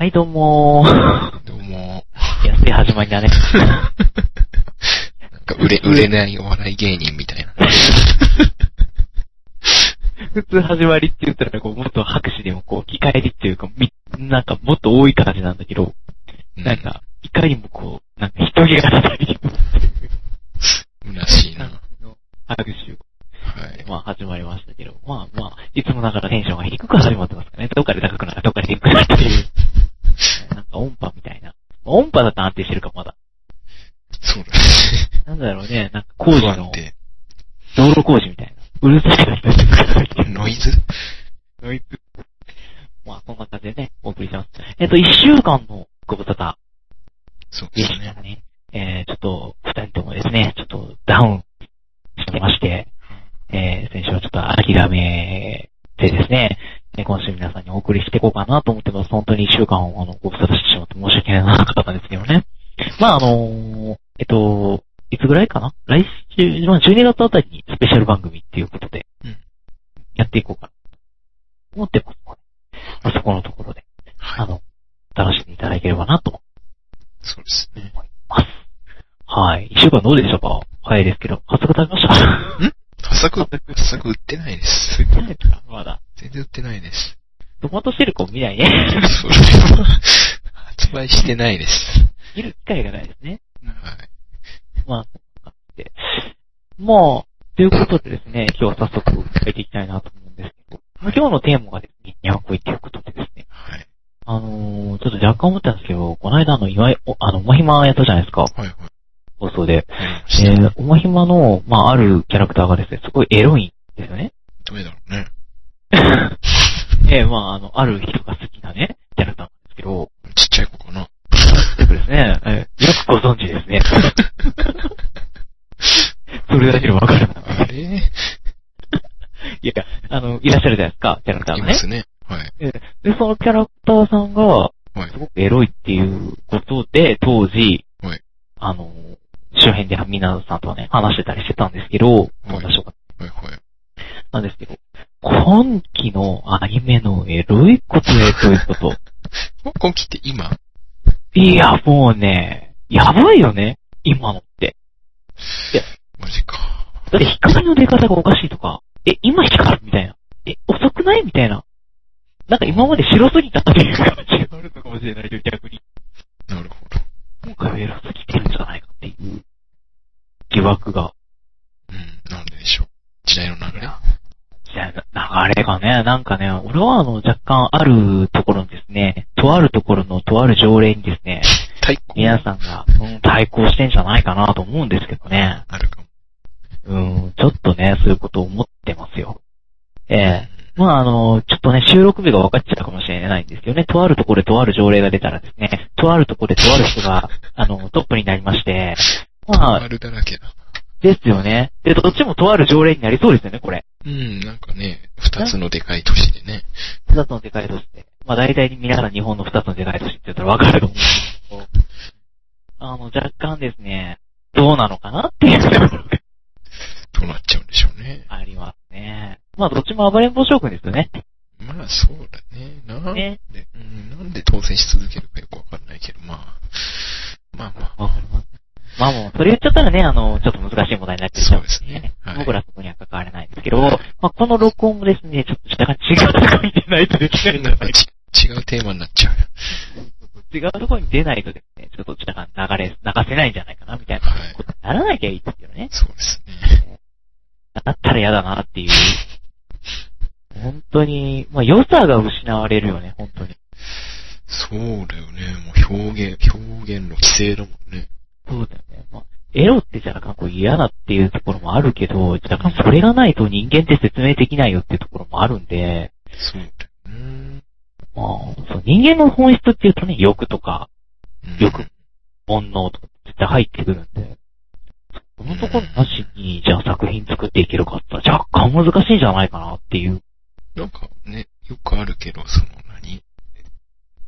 はい、どうもー。どうも。安い始まりだね。なんか売れ、売れないお笑い芸人みたいな。普通始まりって言ったら、こう、もっと拍手でも、こう、機械りっていうか、み、なんか、もっと多い感じなんだけど、うなん、か、いかにもこう、なんか、人気が叩いてる虚しいな。拍手はい。まあ、始まりましたけど、まあまあ、いつもながらテンションが低く始まってますかね。どっかで高くなる、どっかで低くなるっていう。音波みたいな。音波だと安定してるか、まだ。そうだね。なんだろうね、なんか工事の。道路工事みたいな。うるさいな人ノイズ？ノイズ。まあ、そんな感じでね、お送りします。えっと、一週間のご無沙汰でそうですね。ね。えー、ちょっと、二人ともですね、ちょっとダウンしてまして、えー、先週はちょっと諦めてですね、えー今週皆さんにお送りしていこうかなと思ってます。本当に一週間、あの、ご無沙汰してしまって申し訳なかったんですけどね。まあ、あのーえっと、いつぐらいかな来週、まあ、12月あたりにスペシャル番組っていうことでうん、やっていこうかなと思ってますので、まあ、そこのところで、あはい。の、楽しんでいただければなとそうですね。思います。はい。一週間どうでしたか早いですけど、早速食べました。ハサク、ハサク売ってないです。何ですかまだ。全然売ってないです。トマトシルクを見ないね。それは、発売してないです。見る機会がないですね。はい。まあ。まあ、ということでですね、今日は早速変えていきたいなと思うんですけど、まあ今日のテーマがですね、にゃんこいということでですね、はい。あのー、ちょっと若干思ったんですけど、この間あの、岩井、おあの、おまひまやったじゃないですか、はいはい。放送で。えー、おまひまの、まあ、あるキャラクターがですね、すごいエロいんですよね。まあ、あの、ある人が好きなね、キャラクターなんですけど、ちっちゃい子かな。そうですね、えーよくご存知ですね。それだけでわかるな。あれ？いや、あの、いらっしゃるじゃないですか、キャラクターがね。いますね。はい。で、そのキャラクターさんが、はいす。ごくエロいっていうことで、当時、はいあの、周辺で皆さんとはね、話してたりしてたんですけど、どんな人か。はいはい。なんですけど、今期のアニメのエロいことエロいこと。今期って今？いや、もうね、やばいよね、今のって。マジか。だって光の出方がおかしいとか、え、今光るみたいな。え、遅くないみたいな。なんか今まで白すぎたっていう感じがあるのかもしれないけど、逆に。なるほど。今回はエロすぎてるんじゃないかっていう疑惑が。うん、なんででしょう。時代の流れ。流れがね、なんかね、俺はあの、若干あるところにですね、とあるところのとある条例にですね、皆さんが、うん、対抗してんじゃないかなと思うんですけどね。あるかも。うん、ちょっとね、そういうことを思ってますよ。ええまああの、ちょっとね、収録日が分かっちゃうかもしれないんですけどね、とあるところでとある条例が出たらですね、とあるところでとある人が、あの、トップになりまして、まあ。ですよね。で、どっちもとある条例になりそうですよね、これ。うん、なんかね、二つのでかい都市でね。二つのでかい都市で。まあ大体皆さん日本の二つのでかい都市って言ったら分かると思うんですけど、あの、若干ですね、どうなのかなっていうどうなっちゃうんでしょうね。ありますね。まあどっちも暴れん坊将軍ですよね。まあそうだね。なんで、ねうん、なんで当選し続けるかよくわかんないけど、まあ。まあまあ。わかります。まあもう、それ言っちゃったらね、あの、ちょっと難しい問題になってきちゃうんそうですねはい僕らそこには関われないんですけど、まあこの録音もですね、ちょっと若干違うところに出ないとできないんじ違うテーマになっちゃうよ。違うところに出ないとですね、ちょっと若干流れ、流せないんじゃないかな、みたいなはいことにならなきゃいいですよね。そうですね。だったら嫌だなっていう。本当に、まあ良さが失われるよね、本当に。そうだよね。もう表現、表現の規制だもんね。そうだよね。まあ、エロって若干こう嫌だっていうところもあるけど、若干それがないと人間って説明できないよっていうところもあるんで、そうだよね。まあ、そう人間の本質っていうとね、欲とか、うんよく煩悩とか絶対入ってくるんで、そのところなしに、じゃあ作品作っていけるかって若干難しいんじゃないかなっていう。なんかね、よくあるけど、その何？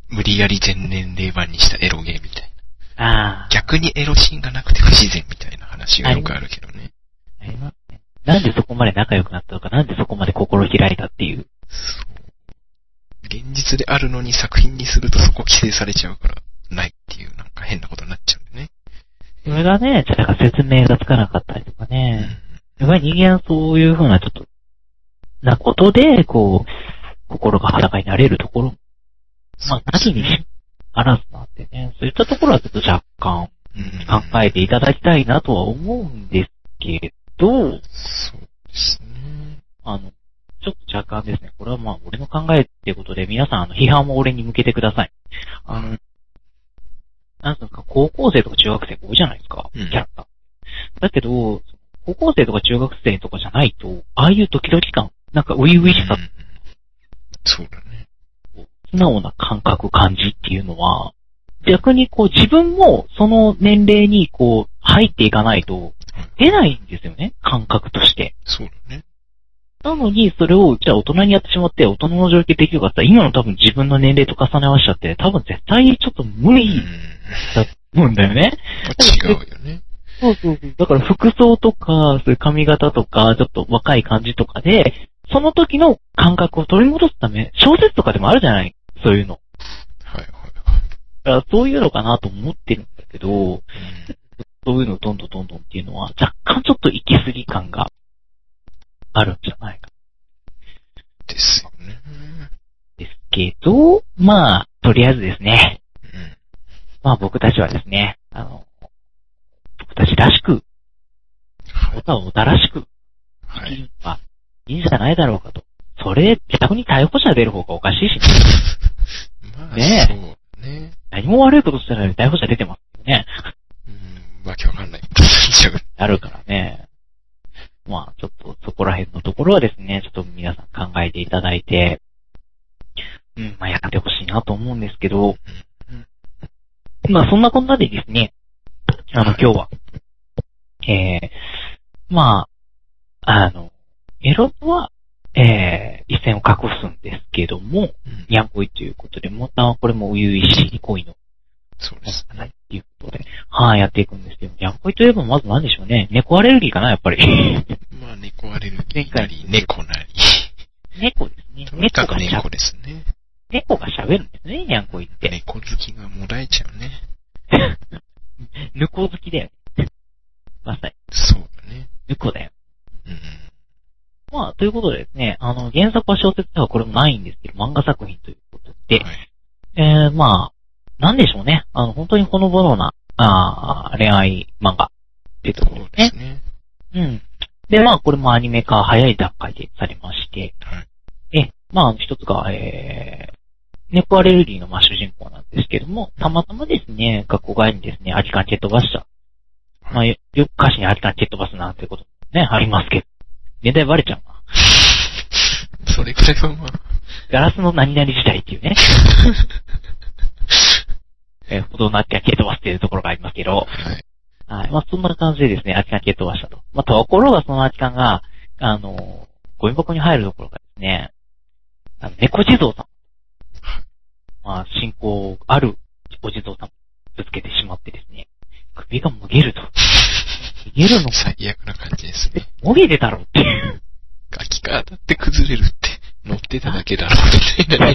無理やり全年齢版にしたエロゲーみたいな。ああ。逆にエロシーンがなくて不自然みたいな話がよくあるけどね。ありますね。なんでそこまで仲良くなったのか、な？んでそこまで心開いたっていう。そう。現実であるのに作品にするとそこ規制されちゃうから、ないっていう、なんか変なことになっちゃうんでね。それがね、じゃあ説明がつかなかったりとかうんね。やっぱり人間はそういうふうなちょっと、なことで、こう、心が裸になれるところも、まあ、なきにしあらずなんでね、そういったところはちょっと若干うん考えていただきたいなとは思うんですけど、そうですね。あの、ちょっと若干ですね、これはまあ俺の考えっていうことで、皆さんあの批判も俺に向けてください。あの、なんすか、高校生とか中学生多いじゃないですか、うんキャラクター。だけど、高校生とか中学生とかじゃないと、ああいうドキドキ感、なんか初々しさうんそうだね。素直な感覚、感じっていうのは、逆にこう自分もその年齢にこう入っていかないと出ないんですよね、感覚として。そうだね。なのに、それを、じゃあ大人にやってしまって、大人の状況できるかって今の多分自分の年齢と重ね合わせちゃって、多分絶対ちょっと無うん。理だと思うんだよね。違うよね。そうそうそう。だから服装とか、そういう髪型とか、ちょっと若い感じとかで、その時の感覚を取り戻すため、小説とかでもあるじゃないそういうの。はいはいはい。そういうのかなと思ってるんだけど、うんそういうのどんどんどんどんっていうのは、若干ちょっと行き過ぎ感があるんじゃないか。ですよね。ですけど、まあ、とりあえずですね、うん。まあ僕たちはですね、あの、僕たちらしく、はい。小田を小田らしくはい。いいんじゃないだろうかと。それ、逆に逮捕者出る方がおかしいし、まあ、ねえそうね。何も悪いことしたら逮捕者出てますよね。うん、わけわかんない。あるからね。まあ、ちょっとそこら辺のところはですね、ちょっと皆さん考えていただいて、うん、まあやってほしいなと思うんですけど、まあそんなこんなでですね、あの今日は、えー、まあ、あの、エロとは、えー、一線を隠すんですけども、うんニャンコイということで、またこれも初々しい恋のそうですないっね。ていうことで、はい、やっていくんですけど、ニャンコイといえばまず何でしょうね。猫アレルギーかな、やっぱり。まあ、猫アレルギーなり、猫なり。猫ですね。とにかく猫がしゃ猫ですね。猫が喋るんですね、ニャンコイって。猫好きがもらえちゃうね。ぬこ好きだよね。まさに、そうだね。ぬこだよ。うん。まあ、ということでですね、あの、原作は小説ではこれもないんですけど、漫画作品ということで、はい。えー、まあ、なんでしょうね。あの、本当にほのぼのな、あー恋愛漫画っていうところでね。ですね。うん。で、まあ、これもアニメ化早い段階でされまして、はい。え、まあ、一つが、えー、猫アレルギーの、まあ、主人公なんですけども、たまたまですね、学校帰りにですね、アリカン蹴っ飛ばした。まあ、よよく歌詞にアリカン蹴っ飛ばすなんてこともね、ありますけど、年代バレちゃうな。それくらいはまあ、ガラスの何々時代っていうね、えー、歩道のアリカン蹴っ飛ばすっていうところがありますけど、はい。はい。まあ、そんな感じでですね、アリカン蹴っ飛ばしたと。まあ、ところがそのアリカンが、あの、ゴミ箱に入るところがですね、あの、猫地蔵さん。まあ、信仰あるお地蔵さんぶつけてしまってですね、首がもげると。もげるのか？最悪な感じですね。もげてたろっていう。ガキが当たって崩れるって、乗ってただけだろ、みたいなね。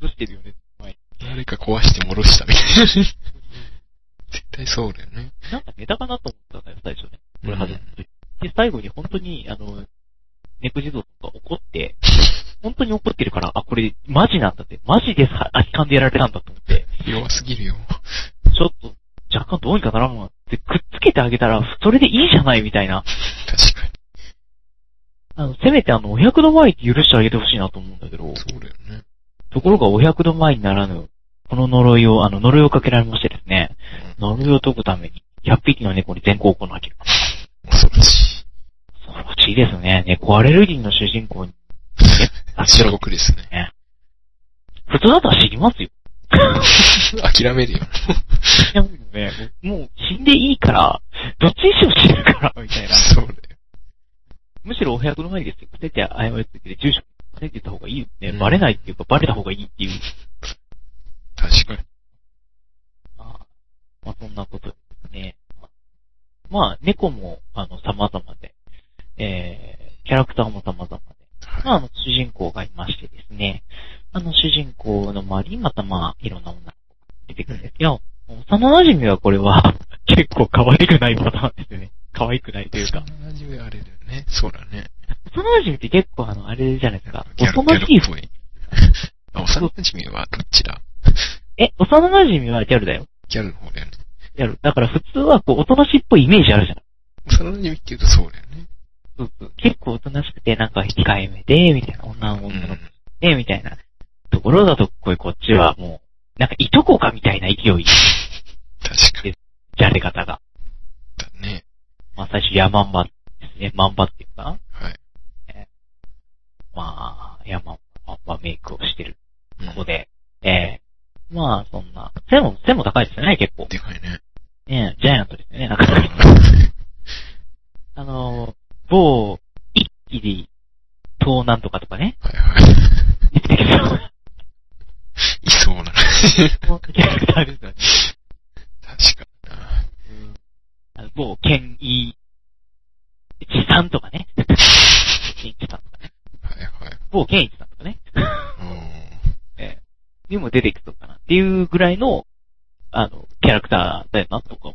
どうしてるよね。前誰か壊して戻したみたいなね。絶対そうだよね。なんかネタかなと思ったんだよ、最初ね。これうん初めて。で、最後に本当に、あの、猫地蔵とか怒って、本当に怒ってるから、あ、これ、マジなんだって、マジでさ、空き缶でやられたんだと思って、弱すぎるよ。ちょっと、若干どうにかならんわって、くっつけてあげたら、それでいいじゃないみたいな。確かに。あの、せめてあの、お百度前って許してあげてほしいなと思うんだけど、そうだよね。ところがお百度前にならぬ、この呪いを、あの、呪いをかけられましてですね、呪いを解くために、100匹の猫に全校行わなきゃ。恐ろしい。恐ろしいですね。猫アレルギーの主人公に、地獄ですね。普通だったら知りますよ。諦めるよ。いや、もうね、もう死んでいいから、どっちにしろ死ぬから、みたいな。そうだよ。むしろお部屋の前にですよ。出て、謝りつけて、住所、出てった方がいいよね。うんバレないっていうか、バレた方がいいっていう。確かに。まあ、まあ、そんなことですね。まあ、猫も、あの、様々で、えー、キャラクターも様々で、まあ、あはの、主人公がいましてですね。の主人公の周りにまたまあ、いろんな女の子が出てくるんですけど、幼馴染はこれは 結構可愛くないパターンですよね。可愛くないというか。幼馴染あれだよね。そうだね。幼馴染って結構あの、あれじゃないですか。おとなしい幼馴染はどっちだ？え、幼馴染はギャルだよ。ギャルの方だよね。ギャル。だから普通はこう、おとなしいっぽいイメージあるじゃん。幼馴染って言うとそうだよね。そうそう結構おとなしくて、なんか控えめで、みたいな、女のうん。女の子で、みたいなところだと、こうこっちはもう、なんかいとこかみたいな勢い、確かに。じゃれ方が。だね。まあ最初山んばですね。まんばっていうかな。はい。まあ、山んばメイクをしてるうん子で、ええまあそんな、背も、背も高いですよね、結構。でかいね。ねジャイアントですよね、なんか。あの、某、一気に、盗難とかとかね、はいはい。出てきそういそうな。なキャラクターですよね。確かにな。あの某、ケンイ、チさんとかね。ケンイチさんとかね。はいはい。某ケンイチさんとかね。おーええにも出てきそうかなっていうぐらいの、あの、キャラクターだよな、とか。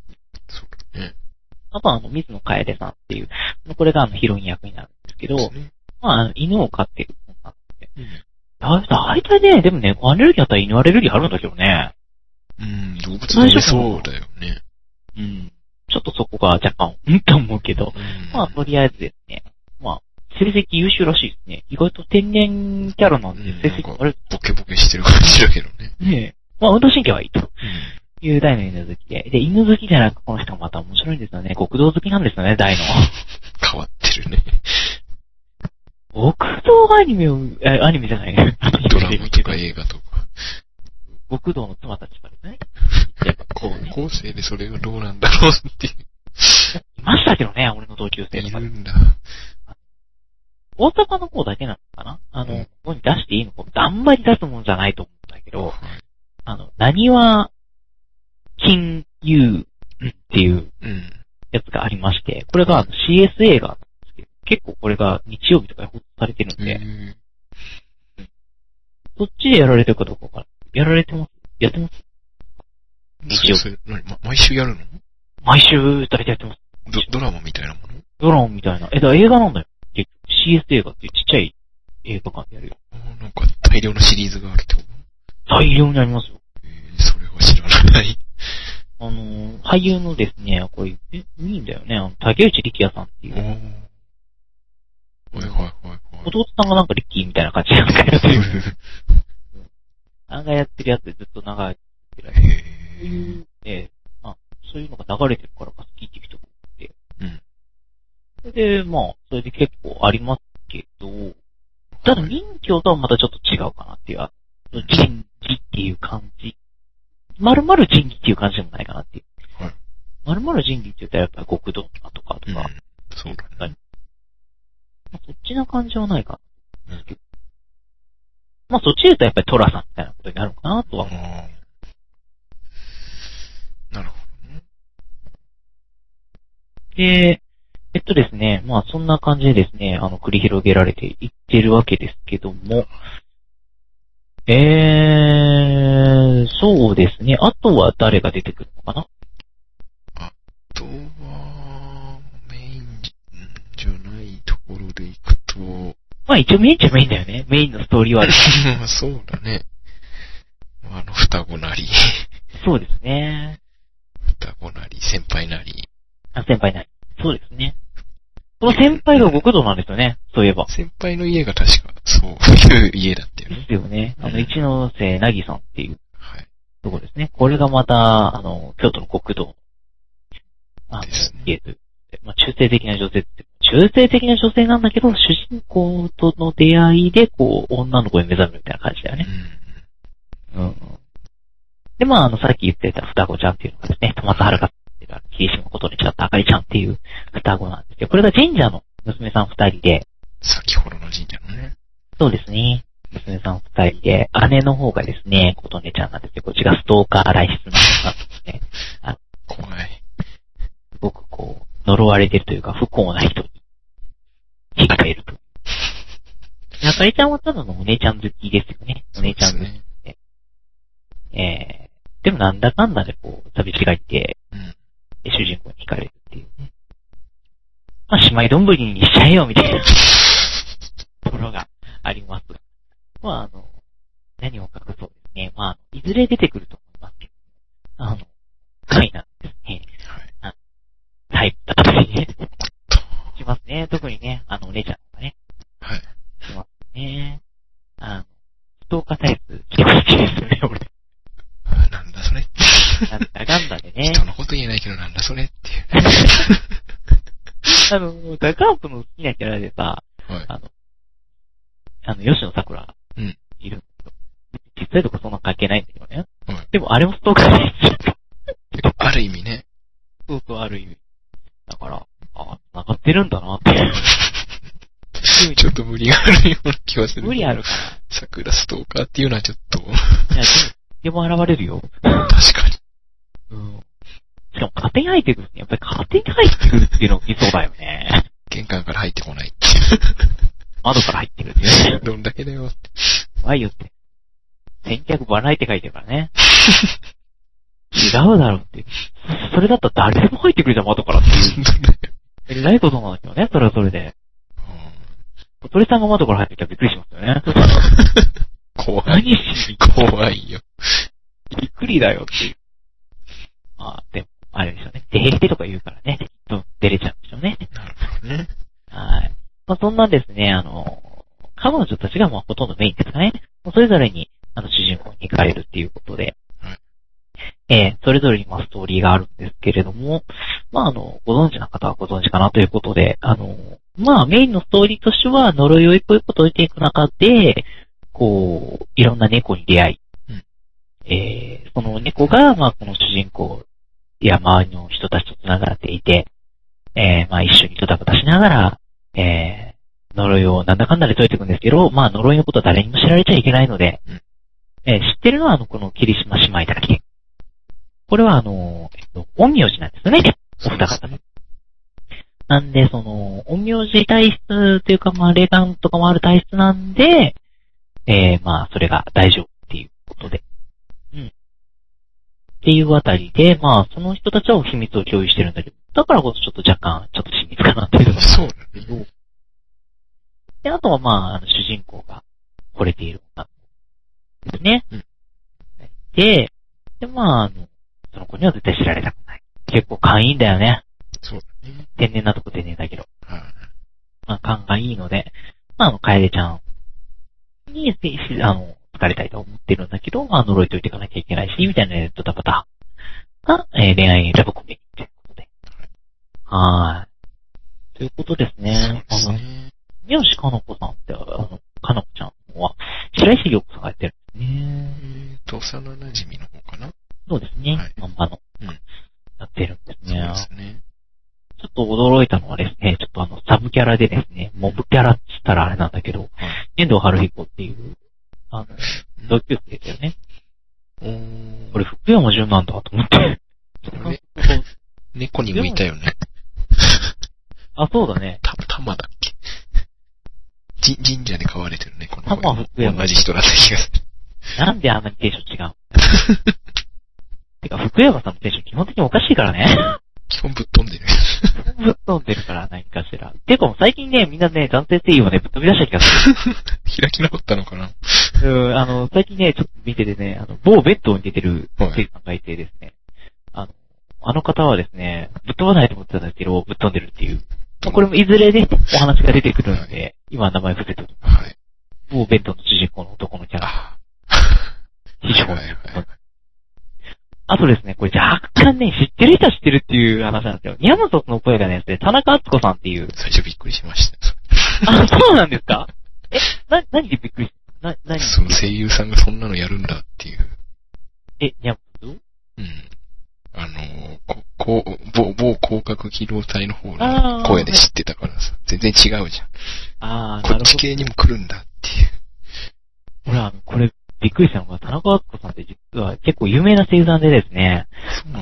そうだね。あとは、あの、水野楓さんっていう、これがあの、ヒロイン役になるんですけど、ねまあ、あの犬を飼ってる女の子で。うんだ大体ね、でもね、アレルギーあったら犬アレルギーあるんだけどね。うん、動物大丈そうだよね。うん。ちょっとそこが若干、うんって思うけど。うんまあ、とりあえずですね。まあ、成績優秀らしいですね。意外と天然キャラなんでうん、成績悪ボケボケしてる感じだけどね。い。ねえ。まあ、運動神経はいいとうん。いう大の犬好きで。で、犬好きじゃなくこの人もまた面白いんですよね。極道好きなんですよね、大の。変わってるね。極道アニメを、え、アニメじゃないね。ドラマとか映画とか。極道の妻たちがですね。やっぱこうね。高校生でそれがどうなんだろうっていいましたけどね、俺の同級生う。いとかで。るんだ。大阪の方だけなのかな？あの、うんここに出していいのか？あんまり出すもんじゃないと思うんだけど、はいあの、何は、金融っていううん。やつがありまして、これが CS 映画結構これが日曜日とかに放送されてるんで、うんそっちでやられてるかどうかわからない。やられてます？やってます？日曜それ、それ、何？ま毎週やるの？毎週大体やってます。ドドラマみたいなもの？ドラマみたいな。え、だ映画なんだよ。結局 CS 映画っていうちっちゃい映画館でやるよ。なんか大量のシリーズがあるってこと？大量にありますよ。えーそれは知らない。あのー俳優のですね、こういう、え、いいんだよね。あの、竹内力也さんってい。う。はいはいはいはい。弟さんがなんかリッキーみたいな感じでなんかやってる。なんかやってるやつでずっと長いやってるやつ。そうへいう、ね、まあ、そういうのが流れてるからか好きっていう人がいて。うん。それで、まあ、それで結構ありますけど、ただ任教とはまたちょっと違うかなっていう、あの仁義っていう感じ。まるまる仁義っていう感じでもないかなっていう。はい。まるまる仁義って言ったらやっぱり極道とかとかとうんか、。そうだね。まあそっちな感じはないか？な。うんまあそっちで言うとやっぱりトラさんみたいなことになるのかなとは思う。なるほで、えっとですね、まあそんな感じでですね、あの繰り広げられていってるわけですけども、えー、そうですね。あとは誰が出てくるのかな？ど。あとは、メインじゃないところでいくと、まあ一応メインっちゃメインだよね。メインのストーリーは そうだね。あの、双子なり、そうですね。双子なり、先輩なり。あ、先輩ない。そうですね。この先輩が極道なんですよね。そういえば。先輩の家が確か、そういう家だったよね。ですよね。あの、一ノ瀬なぎさんっていうはい。ところですね。これがまた、あの、京都の国道。あのですね、家というまあ、中性的な女性って、中性的な女性なんだけど、主人公との出会いで、こう、女の子に目覚めるみたいな感じだよね。うん。うん。で、まあ、あの、さっき言ってた双子ちゃんっていうのがですね、戸松遥っていうのは、霧島ことにちゃったあかりちゃんっていう双子なんですけど、これが神社の娘さん二人で、先ほどの神社のね。そうですね。娘さん二人で、姉の方がですね、琴音ちゃんなんですけど、こっちがストーカー来出の女なんですね。怖い。すごくこう、呪われてるというか、不幸な人に、引っかかると。なかりちゃんはただのお姉ちゃん好きですよね。お姉ちゃん好き。ね。えー、でもなんだかんだでこう、寂しがって、うん。主人公に惹かれるっていうね。まあ、姉妹丼にしちゃえよ、みたいなところがあります。まあ、あの、何を隠そうですね。まあ、いずれ出てくると思いますけど、あの、神なんですね。はい。タイプだったりね。しますね。特にね、あの、お姉ちゃんとかね。はい。しますね。あの、ストーカータイプ、結構好きですよね、俺。なんだそれなんだかんだでね。人のこと言えないけどなんだそれっていう。あの、ダカープの好きなキャラでさ、はい。あの、あの、吉野桜、うんいるんだけど、実際とかそんな関係ないんだけどね。はいでもあれもストーカーですよ。ある意味ね。そうそう、ある意味。だから、あ、繋がってるんだなって。ちょっと無理があるような気はする。無理あるか桜ストーカーっていうのはちょっと、ら。いや、でも、でも現れるよ。確かに。うん。しかも勝手に入ってくるやっぱり勝手に入ってくるっていうのもいそうだよね。玄関から入ってこないってい窓から入ってくるっていうねう。。どんだけだよって。怖いよって。先客ばないって書いてるからね。違うだろうって。それだったら誰でも入ってくるじゃん、窓からっていう。えらいことなんだけどね、それはそれで。小鳥さんが窓から入ってきたらびっくりしますよね。うん怖い。何しに怖いよ。びっくりだよっていう。まあ、でも、あれでしょうね。出へしてとか言うからね、きっと出れちゃうんでしょうね。なるほどね。はい。まあ、そんなですね、あの、彼女たちがまあほとんどメインですかね。それぞれに、あの、主人公に行かれるっていうことで、はいえーそれぞれにまあストーリーがあるんですけれども、まあ、あの、ご存知な方はご存知かなということで、あの、まあ、メインのストーリーとしては、呪いを一個一個解いていく中で、こう、いろんな猫に出会い、うんえーその猫が、まあ、この主人公や周りの人たちと繋がっていて、えーまあ、一緒にドタバタしながら、えー呪いをなんだかんだで解いていくんですけど、まあ、呪いのことは誰にも知られちゃいけないので、うんえー知ってるのは、あの、この霧島姉妹だけ。これは、あの、えっと、陰陽師なんですよね、お二方ね。なんで、その、陰陽師体質というか、まあ、霊感とかもある体質なんで、えーまあ、それが大丈夫っていうことで。うん。っていうあたりで、まあ、その人たちは秘密を共有してるんだけど、だからこそちょっと若干、ちょっと親密かなっていうそうだね。で、あとはまあ、あの主人公が惚れている女ですね。うんで、で、まあ、あの子には絶対知られたくない。結構勘いいんだよね。そうだね。天然なとこ天然だけど。はい。まあ、勘がいいので、まあ、あの、楓ちゃんに、しあの、疲れたいと思ってるんだけど、まあ、呪いといていかなきゃいけないし、みたいなドタバタが、えー恋愛ラブコメディということで。はーい。ということですそうね。ですあの、ね。宮内かの子さんって、あの、かの子ちゃんは、白石陽子さんがやってるんですね。えーと、幼馴染の方かなそうですね。はい漫画の、うんやってるんですそうね。ですね。ちょっと驚いたのはですね、ちょっとあの、サブキャラでですね、モブキャラって言ったらあれなんだけど、はい。遠藤春彦っていう、あの、同級生ですよね。おー。これ福山潤なんだと思って。猫にもいたよね。あ、そうだね。た、玉だっけ？じ、神社で飼われてる猫の玉福山同じ人だった気がする。なんであんなにテンション違う てか、福山さんのテンション基本的におかしいからね。基本ぶっ飛んでる。ぶっ飛んでるから、何かしら。てかもう最近ね、みんなね、男性声優をね、ぶっ飛び出した気がす 開き直ったのかなる。うん、あの、最近ね、ちょっと見ててね、あの、某ベッドに出てるはい声優さんがいてですね、あの、あの方はですね、ぶっ飛ばないと思ってたんですけど、ぶっ飛んでるっていう。まあこれもいずれね、お話が出てくるんで、今名前伏せておきます。はい。某ベッドの主人公の男のキャラ。あ非常にはいはいはい。あとですね、これ若干ね、知ってる人は知ってるっていう話なんですよ。宮本の声がね、田中敦子さんっていう。最初びっくりしました。あ、そうなんですか？え、な、何でびっくりしたな、何？その声優さんがそんなのやるんだっていう。え、宮本？うん。あの、こ、こう、某、某広角機動隊の方の声で知ってたからさ、全然違うじゃん。あー、こなるほど。っち系にも来るんだっていう。ほら、これ、びっくりしたのが、田中敦子さんって実は結構有名な声優さんでですね、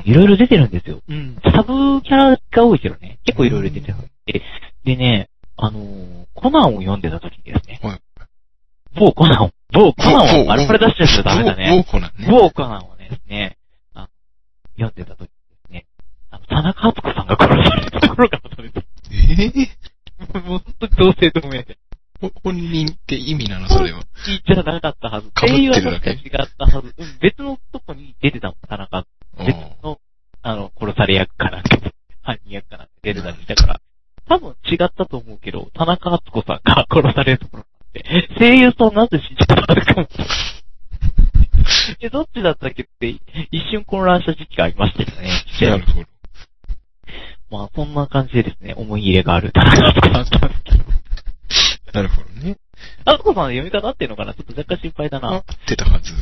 いろいろ出てるんですよ。うん。サブキャラが多いけどね、結構いろいろ出てる。で、でね、あのーコナンを読んでた時にですね、はい某コナンを、某コナンを、あれこれ出しちゃったらダメだ某ね。コナンね。某コナンをですね、あの読んでた時ですね、あの、田中敦子さんが殺されたところがそれで、ええ もう本当に同姓同名で。ほ本人って意味なの？それは。聞いちゃなかったはず。被ってるだけ？声優は確か違ったはず。うん別のとこに出てたもん、田中。別あの、あの、殺され役かなんかで、犯人役かなんか出てたりしたから、多分違ったと思うけど、田中敦子さんが殺されるところがあって、声優さんなぜ死んじゃったのかも。え、どっちだったっけって、一瞬混乱した時期がありましたよね。あ。なるほど。まあ、そんな感じでですね、思い入れがある田中敦子さんだったんですけど。なるほどね。敦子さんの読み方合ってるのかな？ちょっと若干心配だな。合ってたはず。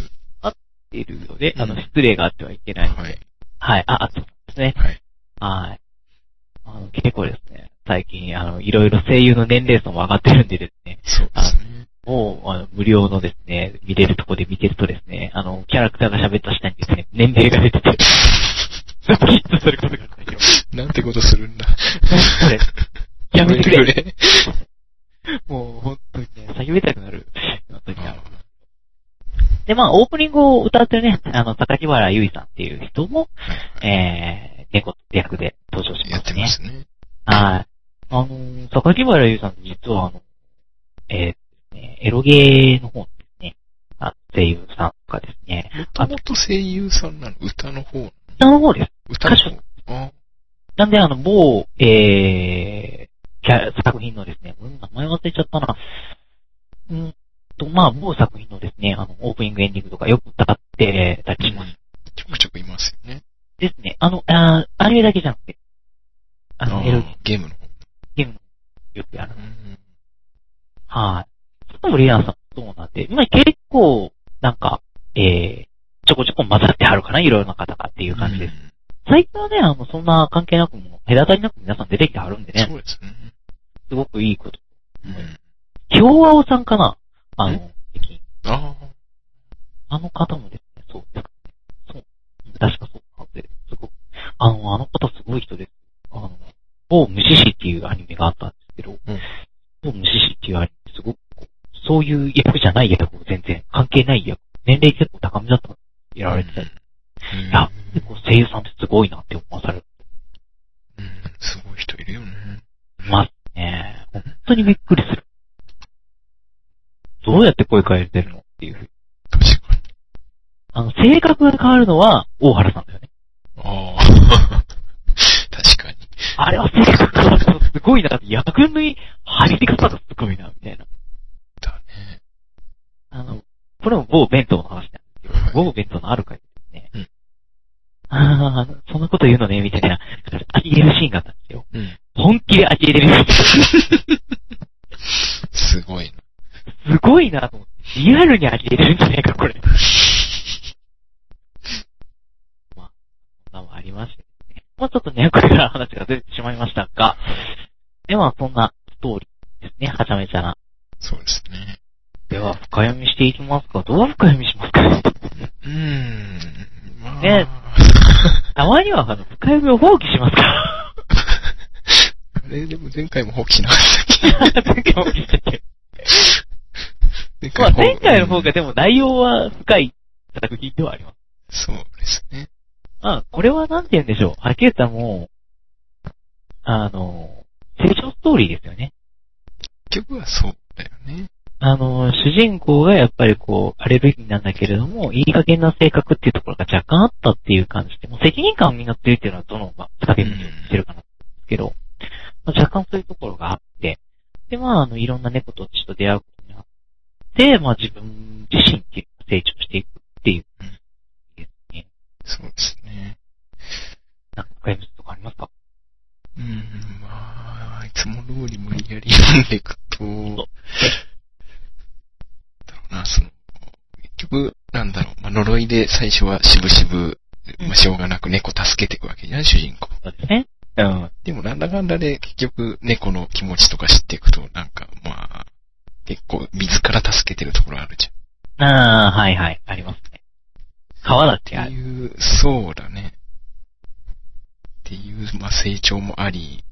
っているので、あの、うん失礼があってはいけない。はい。はい、あ、あ、そうですね。はい。はい。あの、結構ですね、最近、あの、いろいろ声優の年齢層も上がってるんでですね、そうですね。もう、あの、無料のですね、見れるとこで見てるとですね、あの、キャラクターが喋った下にですね、年齢が出てて、ドキッとすることがあったんですよ。なんてことするんだ。これ、やめてくれ。れ。もう、本当にね、叫びたくなるような時があで、まあ、オープニングを歌ってるね、あの、榊原ゆいさんっていう人も、はいえー、猫って役で登場しやってますね。ますね。はい。あのー、榊原ゆいさんって実はあの、えーね、エロゲーの方ですね、あ声優さんとかですね、もともと声優さんなの？歌の方？歌の方です。歌の方あなんであの、某、えー、キャラ作品のですね、うん名前忘れちゃったな。うんと、まあ、某作品のですね、あの、オープニングエンディングとかよく歌ってたりします。ちょくちょくいますよね。ですね。あの、あーアニメだけじゃなくて、あの、エロゲームの方。ゲームよくやるう。んはい。そもリアンさんそうなんで、まあ結構、なんか、えー、ちょこちょこ混ざってはるかな、いろいろな方がっていう感じです。最近はね、あの、そんな関係なくも、隔たりなく皆さん出てきてはるんでうんそね、うですね。すごくいいこと。うん京青さんかな？あの、最近。ああの方もですね、そうです。そう。確かそうなんで、すごく。あの、あの方すごい人です。あの、某無視師っていうアニメがあったんですけど、うん某無視師っていうアニメ、すごくそういう役じゃない役を全然関係ない役、年齢結構高めだったのやられてた。うんいや、結構声優さんってすごいなって思わされうんすごい人いるよね。ますね。本当にびっくりする。どうやって声変えてるのっていうふうに。確かに。あの、性格が変わるのは大原さんだよね。ああ。確かに。あれは性格変わるのすごいな。役の入り方がすごいな、みたいな。だね。あの、これも某弁当の話なんですけど、はい某弁当のある回ですね。うんああ、そんなこと言うのね、みたいな、あり得るシーンがあったんですよ。うん。本気であり得れる。すごいな。すごいなと思って。リアルにあり得れるんじゃないか、これ。まあ、そんなのもありましてね。まあちょっとね、これから話が出てしまいましたが、では、そんなストーリーですね、はちゃめちゃな。そうですね。では、深読みしていきますかどう深読みしますか？うーん。まあ。ねたまには、あの、深読みを放棄しますかあれ、でも前回も放棄しなかったっけ？前回放棄したっけ前まあ、前回の方うんがでも内容は深い作品ではあります。そうですね。まあ、これはなんて言うんでしょう。はっきり言ったらもう、あの、成長ストーリーですよね。結局はそうだよね。あの、主人公がやっぱりこう、アレルギーなんだけれども、いい加減な性格っていうところが若干あったっていう感じで、もう責任感を担ってるっていうのはどの、まあ、使い道をしてるかなけど、まあ、若干そういうところがあって、で、まあ、あの、いろんな猫たちと出会うことになって、まあ、自分自身っていう成長していくっていう、ですね。そうですね。なんか、深いとかありますか？うん、まあ、いつも通り無理やり読んでいくと、だろうな、その、結局、なんだろう、まあ、呪いで最初はしぶしぶ、まあ、しょうがなく猫助けていくわけじゃない、主人公。そうですね。うん。でもなんだかんだで結局猫の気持ちとか知っていくと、なんか、まあ、結構自ら助けてるところあるじああ、はいはい、ありますね。川だっけゃん。ある。っていう、そうだね。っていう、まあ成長もあり、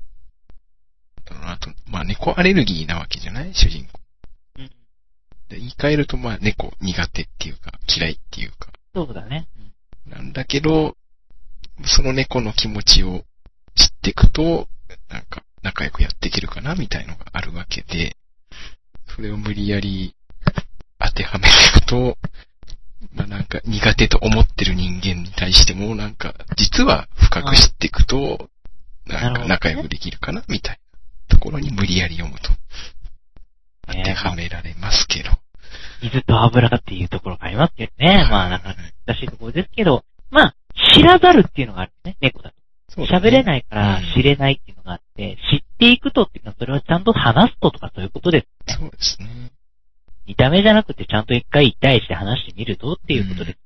あと、まあ猫アレルギーなわけじゃない？主人公。うんで言い換えると、まあ、猫苦手っていうか、嫌いっていうか。そうだね。なんだけど、その猫の気持ちを知っていくと、なんか、仲良くやっていけるかな、みたいのがあるわけで、それを無理やり当てはめていくと、まあなんか苦手と思ってる人間に対しても、なんか、実は深く知っていくと、なんか仲良くできるかな、みたいなところに無理やり読むと、当てはめられますけど。水と油っていうところがありますけどね。まあ、なんか難しいところですけど、まあ、知らざるっていうのがあるね、猫だと。喋、ね、れないから知れないっていうのがあって、知っていくとっていうのは、それはちゃんと話すととかそういうことですね。そうですね。見た目じゃなくてちゃんと一回一対一で話してみるとっていうことです。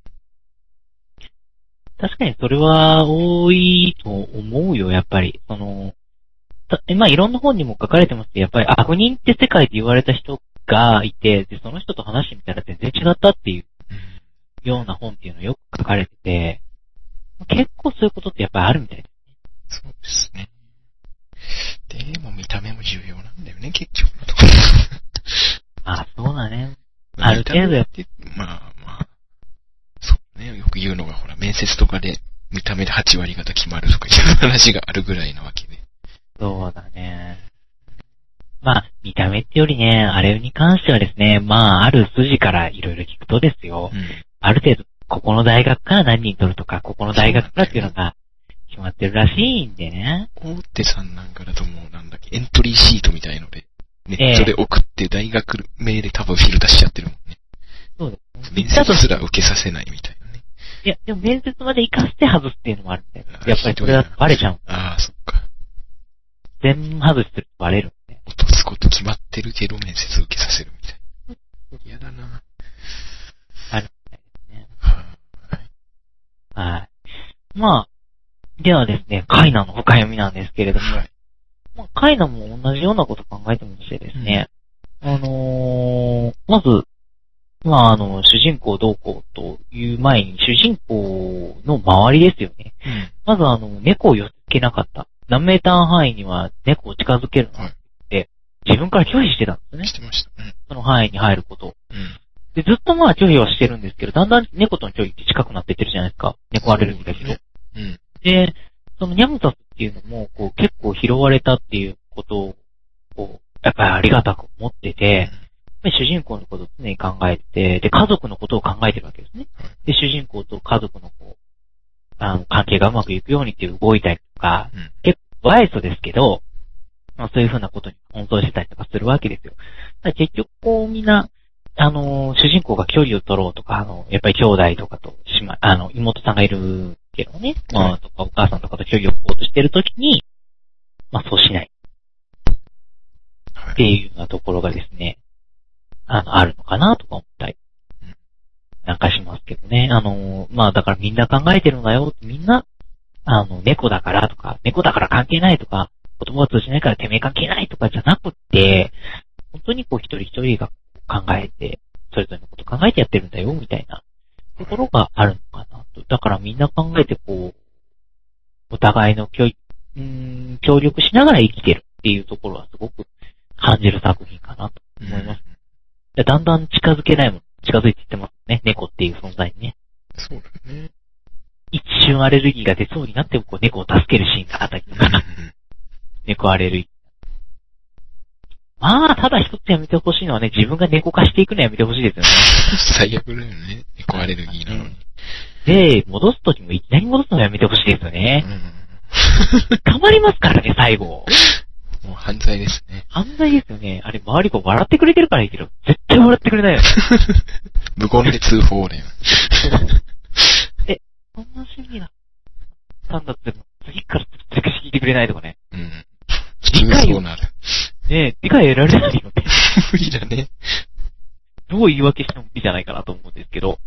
うん、確かにそれは多いと思うよ、やっぱり。その、まあいろんな本にも書かれてますけど、やっぱり悪人って世界で言われた人がいて、で、その人と話してみたら全然違ったっていうような本っていうのよく書かれてて、結構そういうことってやっぱりあるみたいですね。そうですね。でも見た目も重要なんだよね、結局のところ。あ、そうだね。ある程度やって。まあまあ、そうね、よく言うのがほら、面接とかで見た目で8割方決まるとかいう話があるぐらいなわけで。そうだね。まあ、見た目ってよりね、あれに関してはですね、まあ、ある筋からいろいろ聞くとですよ、うん、ある程度、ここの大学から何人取るとか、ここの大学からっていうのが決まってるらしいんでね。大手さんなんかだともうなんだっけ、エントリーシートみたいので、ネットで送って大学名で多分フィルターしちゃってるもんね。そうです、面接すら受けさせないみたいなね。いや、でも面接まで行かせて外すっていうのもあるんだよ。やっぱりそれはバレちゃう。ああ、そっか。全外してるとバレるんで。落とすこと決まってるけど面接受けさせるみたいな。嫌だなあるみたいですね。はい。はい。まあ、ではですね、カイナの深読みなんですけれども、はい、まあ、カイナも同じようなこと考えてましてですね、うん、あのー、まず、まあ、あの、主人公どうこうという前に、主人公の周りですよね。うん、まずあの、猫を寄せ付けなかった。何メーター範囲には猫を近づけるのって、自分から拒否してたんですね。してました。うん、その範囲に入ること。うん、で、ずっとまあ拒否はしてるんですけど、だんだん猫との距離って近くなっていってるじゃないですか。猫アレルギーだけど。うん、で、そのニャムザスっていうのも、こう、結構拾われたっていうことを、こう、やっぱりありがたく思ってて、主人公のことを常に考えて、で、家族のことを考えてるわけですね。で、主人公と家族のこう、あの、関係がうまくいくようにっていう動いたりとか、うん、結構ワイスですけど、まあそういうふうなことに奔走してたりとかするわけですよ。結局こうみんな、あの、主人公が距離を取ろうとか、あの、やっぱり兄弟とかと、しま、あの、妹さんがいるけどね、まあ、とかお母さんとかと距離を置こうとしてるときに、まあそうしない。っていうようなところがですね、あの、あるのかなとか思ったり、なんかしますけどね。あの、まあだからみんな考えてるんだよ。みんな、あの、猫だからとか、猫だから関係ないとか、言葉を通じないからてめえ関係ないとかじゃなくって、本当にこう一人一人が考えて、それぞれのこと考えてやってるんだよ、みたいなところがあるのかなと。だからみんな考えてこう、お互いの協うん協力しながら生きてるっていうところはすごく感じる作品かなと思います。うん、だんだん近づけないもの、近づいていってますね。猫っていう存在にね。そうだね。一瞬アレルギーが出そうになってもこう猫を助けるシーンがあったりとか、猫アレルギー。まあ、ただ一つやめてほしいのはね、自分が猫化していくのやめてほしいですよね。最悪だよね。猫アレルギーなのに。で、戻すときもいきなり戻すのやめてほしいですよね。うん。捕まりますからね、最後。もう犯罪ですね。犯罪ですよね。あれ、周りが笑ってくれてるからいいけど、絶対笑ってくれないよね。無言で通報ね。え、そんな趣味だったんだって、次からずくし聞いてくれないとかね。うん。普通そうなる。ねえ、理解得られないよね。無理だね。どう言い訳しても無理じゃないかなと思うんですけど。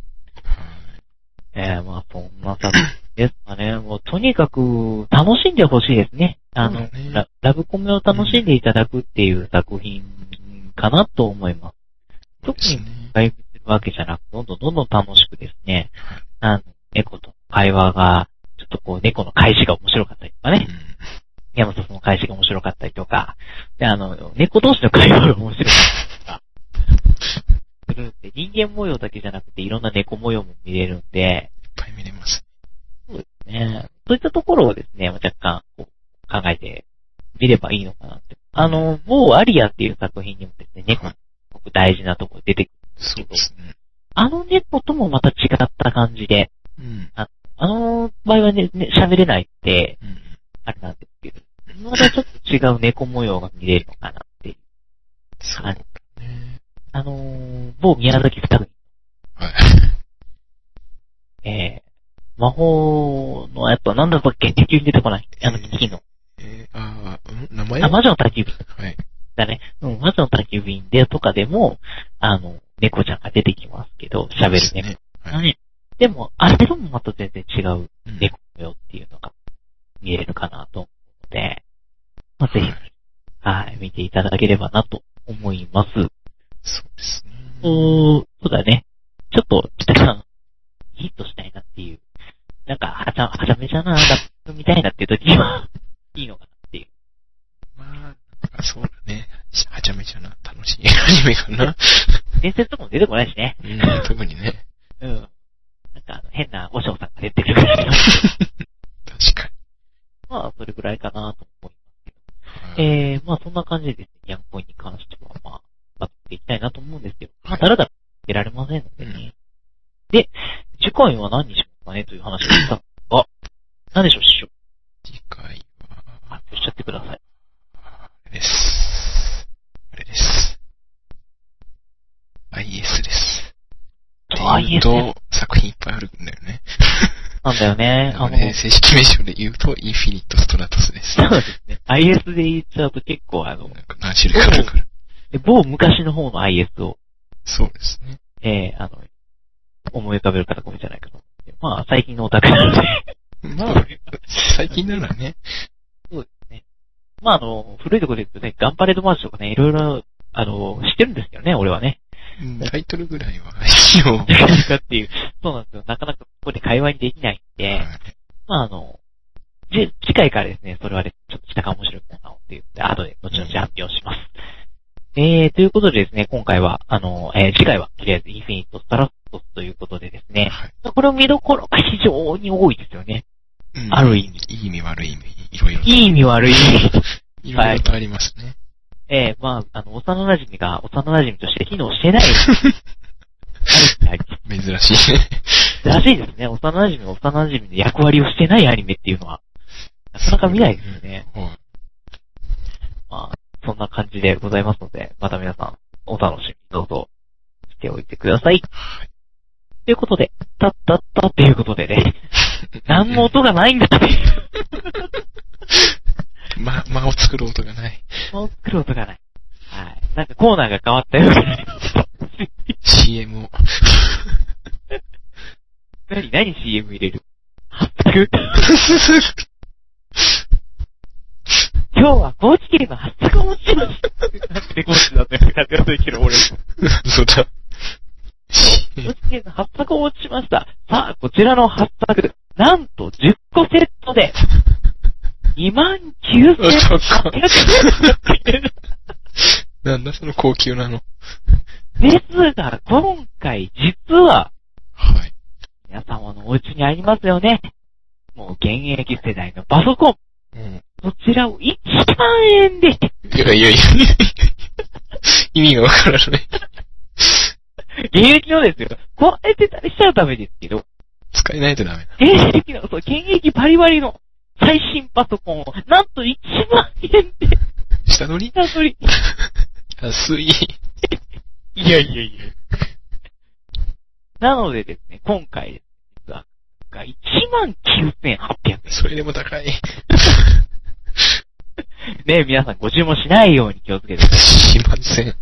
えー、まあ、そんな作品ですかね。もう、とにかく、楽しんでほしいですね。あの、ね、ララブコメを楽しんでいただくっていう作品かなと思います。特に、回復するわけじゃなく、どんどんどんどん楽しくですね、あの、猫と会話が、ちょっとこう、猫の返しが面白かったりとかね。うん山里の返しが面白かったりとか、で、あの、猫同士の会話が面白かったりとか、するんで、人間模様だけじゃなくていろんな猫模様も見れるんで、いっぱい見れます。そうですね。そういったところをですね、若干こう考えてみればいいのかなって。あの、某アリアっていう作品にもですね、猫はいすごく大事なところ出てくる。そうですね。あの猫ともまた違った感じで、うん。あの場合はね、ね喋れないって、うん。あれなんですけど、またちょっと違う猫模様が見れるのかなっていう。そうね。あのー、某宮崎二組、はい。えー、魔法のやつは何だっけ急に出てこない。あの、キキの。えー、あー、ん名前あ、魔女の宅急便はい。だね。うん、魔女の宅急便でとかでも、あの、猫ちゃんが出てきますけど、喋る猫。ね。はい。ね。でも、あれともまた全然違ううん猫模様っていうのが見えるかなと思うので、まあ、ぜひ、はい、見ていただければなと思います。そうですね。そう、そうだね。ちょっと、北さん、ヒットしたいなっていう、なんか、はちゃ、はちゃめちゃな、ラップみたいなっていう時には、いいのかなっていう。まあ、そうだね。はちゃめちゃな楽しいアニメかな。伝説とかも出てこないしね。うん、特にね。うん。なんか、変なお嬢さんが出てくる。確かまあ、それぐらいかなと思いますけど。に。えー、まあそんな感じでですね、ヤンコインに関しては、まあ、まっていきたいなと思うんですけど、まあ、だらだら出られませんのでね。うんで、次回は何にしますかねという話をしたが、何でしょう、師匠。次回は、発表しちゃってください。あれです。あれです。IS です。ってあ、言う IS 作品いっぱいあるんだよね。なんだよね。あの、なので、正式名称で言うと、インフィニットストラトスです。そうですね。IS で言っちゃうと結構あの、何種類かあるから。で某昔の方の IS を、そうですね。えー、あの、思い浮かべる方が多いんじゃないかと。まあ、最近のオタクなので。まあ、最近ならね。そうですね。まあ、あの、古いところで言うとね、ガンパレードマーチとかね、いろいろ、あの、知ってるんですけどね、俺はね。うんタイトルぐらいは一応。っていう。そうなんですよ。なかなかここで会話にできないんで、はいまあ、あの、じ、次回からですね、それはね、ちょっとしたか面白いコーナーをっていうで、後で後々発表します。えー、ということでですね、今回は、あの、えー次回は、とりあえず、インフィニット・スタラットスということでですね、はいこれを見どころが非常に多いですよね。うんある意味いい意味悪い意味、いろいろと。いい意味悪い意味。いろいろとありますね。えー、まあ、あの、幼馴染が幼馴染として機能してない。アニメ珍しいね。らしいですね。幼馴染が幼馴染の役割をしてないアニメっていうのは、なかなか見ないですよね。はい。まあ、そんな感じでございますので、また皆さん、お楽しみにどうぞしておいてください。ということで、たったったっていうことでね、何も音がないんだっていう。ま、間を作る音がない。もう作る音がない。はい。なんかコーナーが変わったような。CM を。何、何 CM 入れる？はっさく 今日は高知県のはっさくを持ちました。なんで高知だったよけど、俺。そうだ。高知県のはっさくを持ちました。さあ、こちらのはっさく、なんと10個セットで、29,800円。なんだその高級なの？ですが、今回実は、はい。皆様のお家にありますよね。もう現役世代のパソコン。うん。そちらを1万円で、いやいやいや。意味がわからない。現役のですよ。壊れてたりしちゃうためですけど、使えないとダメだ。現役の、そう、現役バリバリの最新パソコンを、なんと1万円で、下取り？下取り。安い。いやいやいや。なのでですね、今回です、が1万9800円。それでも高い。ね皆さんご注文しないように気をつけてくださしません。い。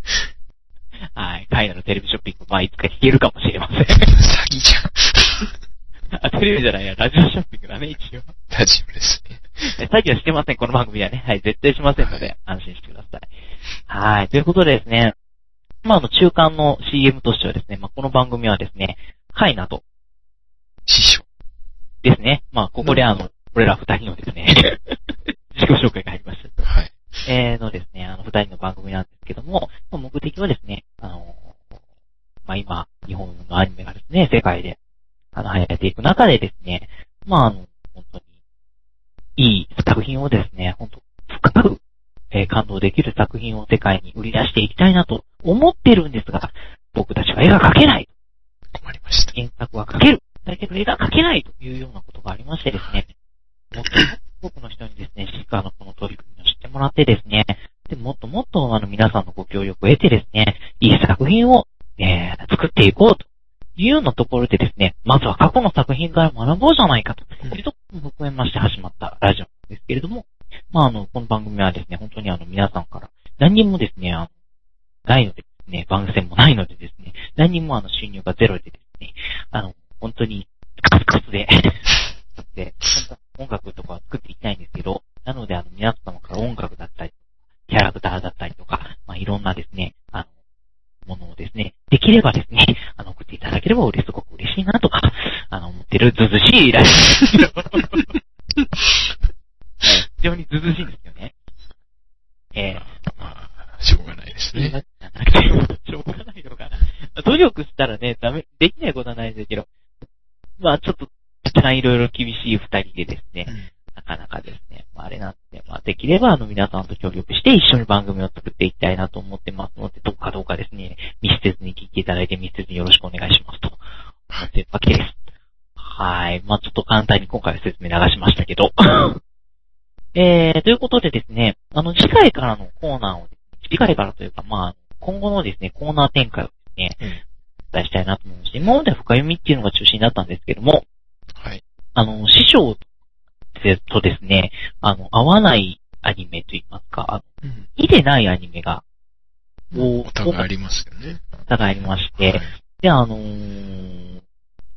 はい。カイナのテレビショッピング、まあ、いつか聞けるかもしれません。詐欺じゃん。あ、テレビじゃないや、ラジオショッピングだね、一応。ラジオですね。え詐欺はしてません、この番組ではね。はい、絶対しませんので、安心してください。はい、ということでですね、まあ、あの、中間の CM としてはですね、まあ、この番組はですね、カイナと師匠。ですね、まあ、ここであの、俺ら二人のですね、自己紹介が入りました。はい。えーのですね、あの、二人の番組なんですけども、まあ目的はですね、あの、ね、世界で、あの、流行っていく中でですね、まあ、あの、本当に、いい作品をですね、本当深く、えー感動できる作品を世界に売り出していきたいなと思ってるんですが、僕たちは絵が描けない。困りました。原作は描ける。だけど絵が描けないというようなことがありましてですね、もっともっと多くの人にですね、シッカーのこの取り組みを知ってもらってですね、でもっともっとあの皆さんのご協力を得てですね、いい作品を、えー作っていこうというようなところでですね、まずは過去の作品から学ぼうじゃないかというところも含めまして始まったラジオですけれども、まああの、この番組はですね、本当にあの皆さんから何にもですね、あの、ないのでですね、番宣もないのでですね、何にもあの収入がゼロでですね、あの、本当にカスカスで、で、音楽とかは作っていきたいんですけど、なのであの皆様から音楽だったり、キャラクターだったりとか、まあいろんなですね、あの、ものをですね、できればですね、あの、送っていただければ嬉しすごく嬉しいなとか、あの、思ってるずずしいラジオ。はい非常にずうずうしいんですよね。えー、まあ、しょうがないですね。しょうがないのかな。努力したらね、ダメ、できないことはないんですけど、まあちょっと、一番いろいろ厳しい二人でですね、なかなかですね、まああれなんで、まあできればあの皆さんと協力して一緒に番組を作っていきたいなと思ってますので、どうかどうかですね、密接に聞いていただいて密接によろしくお願いしますと思ってるわけです。はい。まあちょっと簡単に今回は説明流しましたけど。えー、ということでですね、あの次回からのコーナーを、次回からというかまあ、今後のですね、コーナー展開をですね、うんお伝えしたいなと思いまして、今までは深読みっていうのが中心だったんですけども、はい。あの、師匠とですね、あの、合わないアニメといいますか、あのうん見てないアニメが、お互いありますよね。お互いありまして、はいで、あのー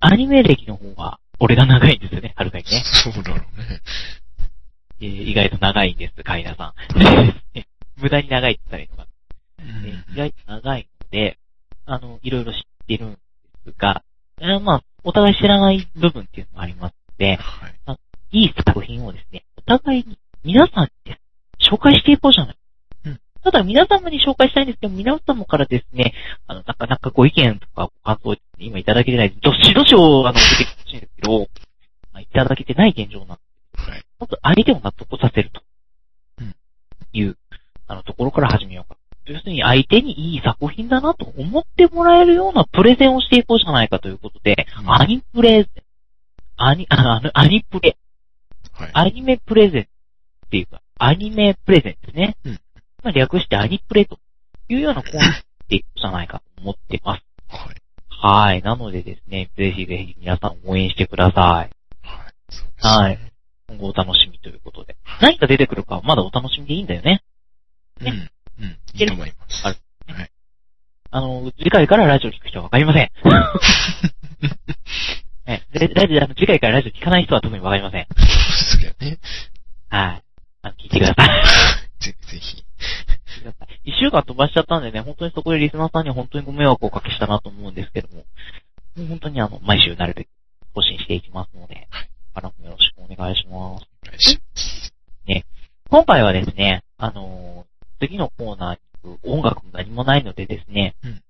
アニメ歴の方が、俺が長いんですよね、はるかにね。そうだろうね。えー意外と長いんです、カイナさん。無駄に長いって言ったらいいのか。意外と長いので、あの、いろいろ知ってるんですが、えーまあ、お互い知らない部分っていうのもありますので、はい。いい作品をですね、お互いに、皆さんに紹介していこうじゃない。うんただ皆様に紹介したいんですけど、皆様からですね、あの、なかなかご意見とかご感想を今いただけてない、どしどしを、あの、出てきてほしいんですけど、まあ、いただけてない現状なんで、はい。まず相手を納得させるとうん。いう、あの、ところから始めようか。要するに相手にいい作品だなと思ってもらえるようなプレゼンをしていこうじゃないかということで、うんアニプレゼン、アニ、あの、アニプレ、はい。アニメプレゼンっていうか、アニメプレゼンですね。うんまあ、略してアニプレというようなコーナーっていくじゃないかと思ってます。はい。はい。なのでですね、ぜひぜひ皆さん応援してください。はい。そうですはい。今後お楽しみということで。何が出てくるかはまだお楽しみでいいんだよね。うん。うん。いいと思います。あるはい。あの、次回からラジオ聞く人はわかりません。は い。でラジオ、あの次回からラジオ聞かない人は特にわかりません。そりゃね。はい。あの聞いてください。ぜ ぜひ。一週間飛ばしちゃったんでね、本当にそこでリスナーさんには本当にご迷惑をおかけしたなと思うんですけども、もう本当にあの、毎週なるべく更新していきますので、願いします。お願いします。今回はですね、あのー次のコーナーに音楽も何もないのでですね、うん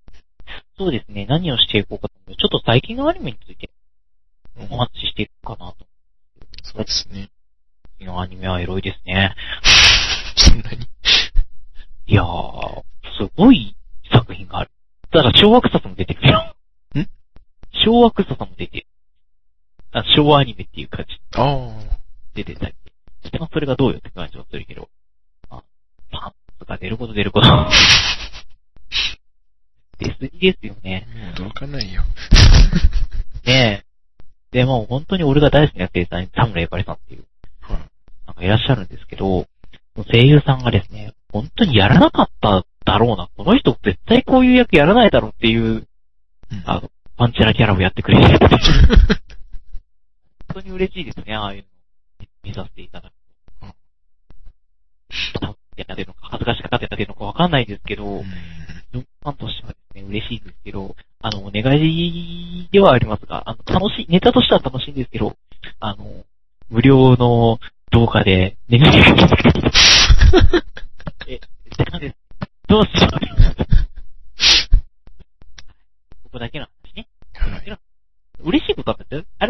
そうですね、何をしていこうかとちょっと最近のアニメについてお話ししていこうかなと。そうですね。次のアニメはエロいですね。そんなに。いやー、すごい作品がある。だから昭和草さも出てくるよ。ん？昭和草さも出てる。あ昭和アニメっていう感じああ。れがどうよって感じはするけど。あ、パンツが出ること出ること。出すぎですよね。もう驚かないよ。ねえ。で、もう本当に俺が大好きな声優さんに田村ゆかりさんっていう、はい。なんかいらっしゃるんですけど、声優さんがですね、本当にやらなかっただろうな。この人絶対こういう役やらないだろうっていう、うんあの、パンチラキャラをやってくれてる。本当に嬉しいですね、ああいうの見させていただく。多分やってるのか、恥ずかしがってたてるのかわかんないですけど、うんファンとしてはですね、嬉しいですけど、あの、お願いではありますが、あの、楽しい、ネタとしては楽しいんですけど、あの、無料の動画で、ね、え、時間です。どうしよう。ここだけの話ね。ここだけの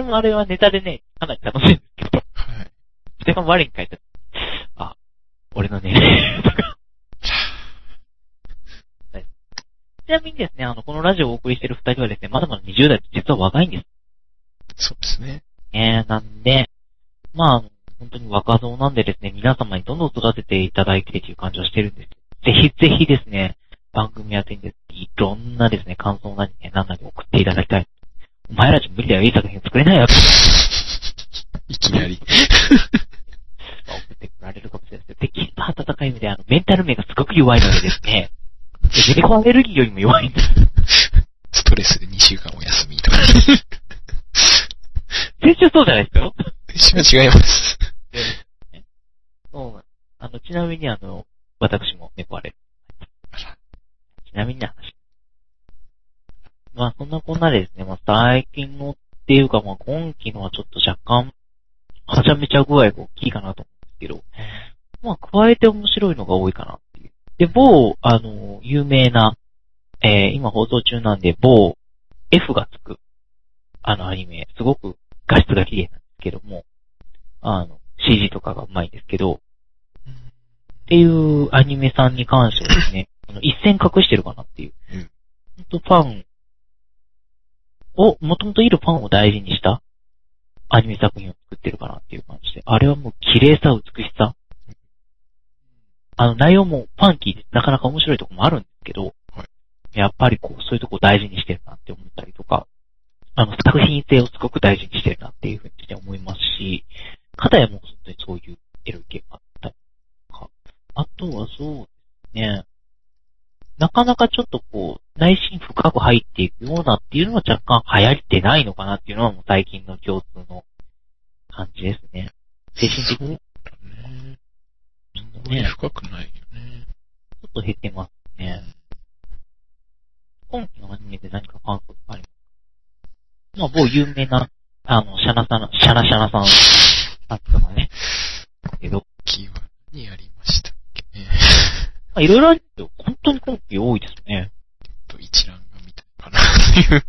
もあれはネタでね、かなり楽しいんですけど、はい。それが我に返った。あ、俺の年齢とか。はいちなみにですね、あの、このラジオをお送りしている二人はですね、まだまだ20代と実は若いんですそうですね。ね。なんで、まあ、本当に若造なんでですね、皆様にどんどん育てていただいてという感じをしてるんです。ぜひぜひですね、番組宛てにですね、いろんなですね、感想なりね、何なり送っていただきたい。お前らじゃ無理だよ、いい作品作れないよ、と いきなり。てこられるかもしれないですけど、できると温かい意味で、あの、メンタル面がすごく弱いのでですね、デレコアレルギーよりも弱いんです。ストレスで2週間お休みとか。先週そうじゃないですか？私は違います。そうなあの、ちなみにあの、私も猫アレルギー。ちなみに話。まあ、そんなこんなでですね、まあ、最近のっていうか、まあ、今期のはちょっと若干、はちゃめちゃ具合が大きいかなと思けど、まあ、加えて面白いのが多いかなっていう。で、某、あの、有名な、えー、今放送中なんで、某、F がつく、あのアニメ、すごく画質が綺麗なんですけども、あの、CG とかがうまいんですけど、っていうアニメさんに関してはですね、あの一線隠してるかなっていう。うん本当ファンを、もともといるファンを大事にしたアニメ作品を作ってるかなっていう感じで、あれはもう綺麗さ、美しさ。あの内容もファンキーでなかなか面白いところもあるんですけど、はい。やっぱりこう、そういうとこを大事にしてるなって思ったりとか、あの、作品性をすごく大事にしてるなっていうふうにして思いますし、片やもう本当にそういうエロい系があったりとか、あとはそうですね、なかなかちょっと深く入っていくようなっていうのは若干流行ってないのかなっていうのはもう最近の共通の感じですね。精神的にちだね。そんなねに深くないよね。ょっと減ってますね。今期のアニメで何か感想とかありますか？まあ、某有名な、あの、シャナさん、シャナシャナさん、さんとかね。けど、気は何やりましたっけね。まあ、いろいろあるけど、本当に今期多いですね。と一覧かなっていう。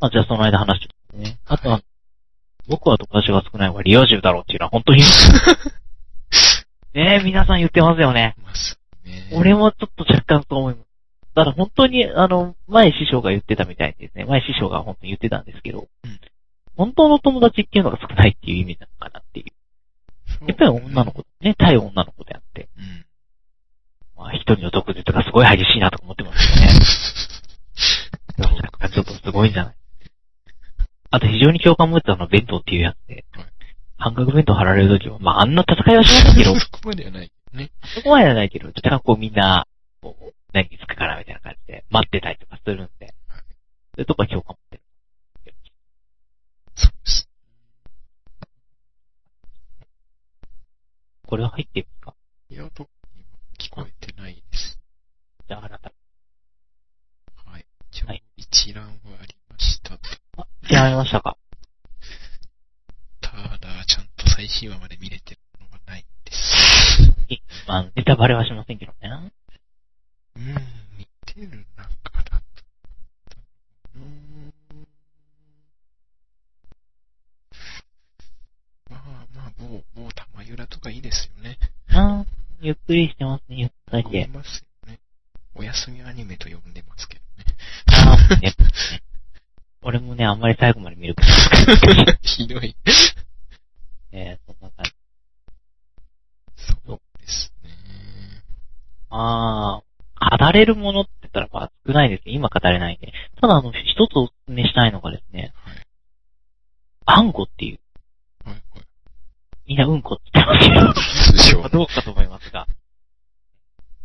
まあ、じゃあその間話してね。あとは、僕は友達が少ない方がリア充だろうっていうのは本当に。ねえ、皆さん言ってますよね。俺もちょっと若干そう思います。ただ本当に、あの、前師匠が言ってたみたいにですね、前師匠が本当に言ってたんですけど、うん本当の友達っていうのが少ないっていう意味なのかなっていう。やっぱり女の子ね、対女の子であって、うん。まあ一人の毒舌がすごい激しいなとか思ってますよね。ちょっとすごいんじゃないあと非常に共感持ってたのは弁当っていうやつではい、半額弁当貼られるときは、まああんな戦いはしませんけど、そこまではないね。そこまではないけど、若干こうみんな、こう、何につくからみたいな感じで待ってたりとかするんで、そういうとこは共感持ってる。そうです。これは入ってるんですかいや、特には聞こえてないです。じゃあ、あなた。はい。一応はい、一覧はありましたと。あ、じゃあ、ありましたか？ただ、ちゃんと最新話まで見れてるのがないです。いまあ、ネタバレはしませんけどね。うん、見てる中だと。うーんまあまあ、某、某玉ゆらとかいいですよね。あーゆっくりしてますね、ゆったりで。ますよね。お休みアニメと呼んでますけどね。あーね。俺もね、あんまり最。ひどい。えー、そんな感じ。そうですね。あー、語れるものって言ったらまあ少ないですよ。今語れないんで。ただあの、一つお勧めしたいのがですね、はい。アンゴっていう、はい、はい。みんなうんこって言ってますけど。通称。どうかと思いますが。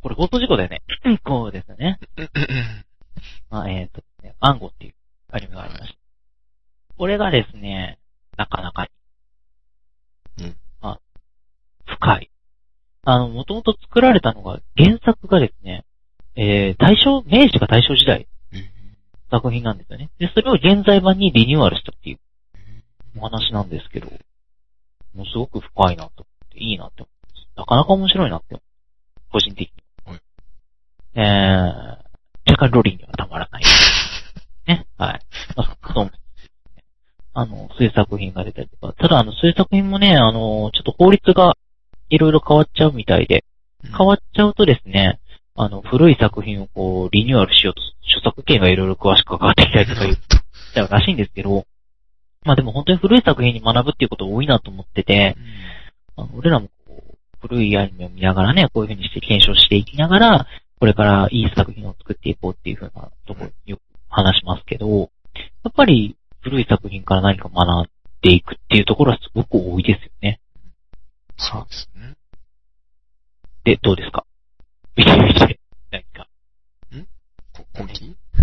これ放送事故だよね。うんこですよね。まあ、えっ、とですね、アンゴっていうアニメがありました。これがですね、なかなかに、うんあ、深い。あの、もともと作られたのが、原作がですね、えー、大正、明治か大正時代うん作品なんですよね。で、それを現在版にリニューアルしたっていうお話なんですけど、もうすごく深いなと思って、いいなって思います。なかなか面白いなって思う。個人的に。はいえー、若干ロリにはたまらない。ね、はい。まあ、そうあの、そういう作品が出たりとか、ただあの、そういう作品もね、あの、ちょっと法律がいろいろ変わっちゃうみたいで、変わっちゃうとですね、あの、古い作品をこう、リニューアルしようと、著作権がいろいろ詳しく関わってきたりとかいう、らしいんですけど、まあでも本当に古い作品に学ぶっていうこと多いなと思ってて、あの俺らもこう、古いアニメを見ながらね、こういう風にして検証していきながら、これからいい作品を作っていこうっていう風なところよく話しますけど、やっぱり古い作品から何か学んでいくっていうところはすごく多いですよね。そうですね。で、どうですか？見てみて、何か？こ今期あ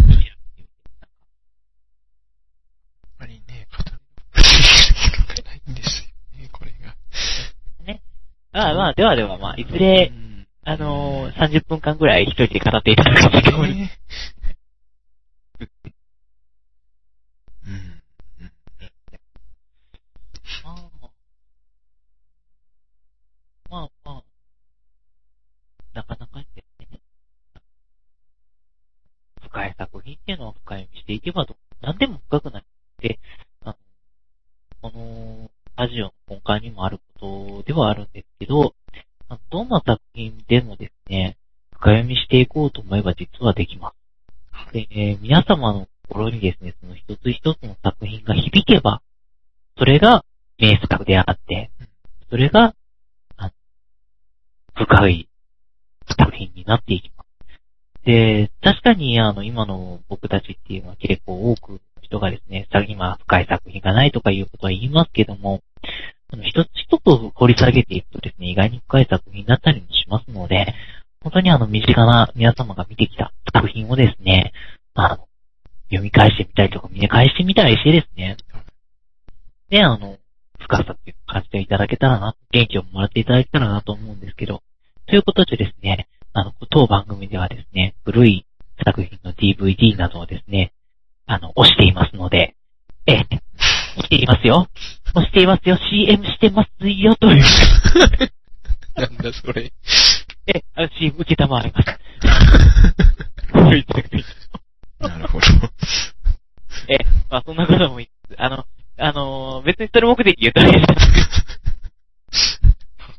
まりね、語ることがないんですよね、これが。ああ、まあ、ではでは、まあ、いずれう、んあのー、30分間ぐらい一人で語っていただく時間もねうん。うんああまあまあ、なかなかですね、深い作品っていうのを深読みしていけばど、何でも深くなって、あの、この、ラジオの根幹にもあることではあるんですけど、どんな作品でもですね、深読みしていこうと思えば実はできます。で、えー皆様の心にですね、その一つ一つの作品が響けば、それが名作であって、それが、深い作品になっていきます。で、確かに、あの、今の僕たちっていうのは結構多く人がですね、今深い作品がないとかいうことは言いますけども、あの一つ一つ掘り下げていくとですね、意外に深い作品だったりもしますので、本当にあの、身近な皆様が見てきた作品をですね、あの、読み返してみたりとか見返してみたりしてですね、で、あの、深さっていうのを感じていただけたらな、元気をもらっていただけたらなと思うんですけど、ということでですね、あの、当番組ではですね、古い作品の DVD などをですね、あの、押していますので、ええ、押していますよ。押していますよ。CM してますよ、という。なんだそれ。え、あの CM 受けたまわります。古い作品なるほど。え、まあそんなこともあの、あのー別にそれ目的言ったわけじゃなく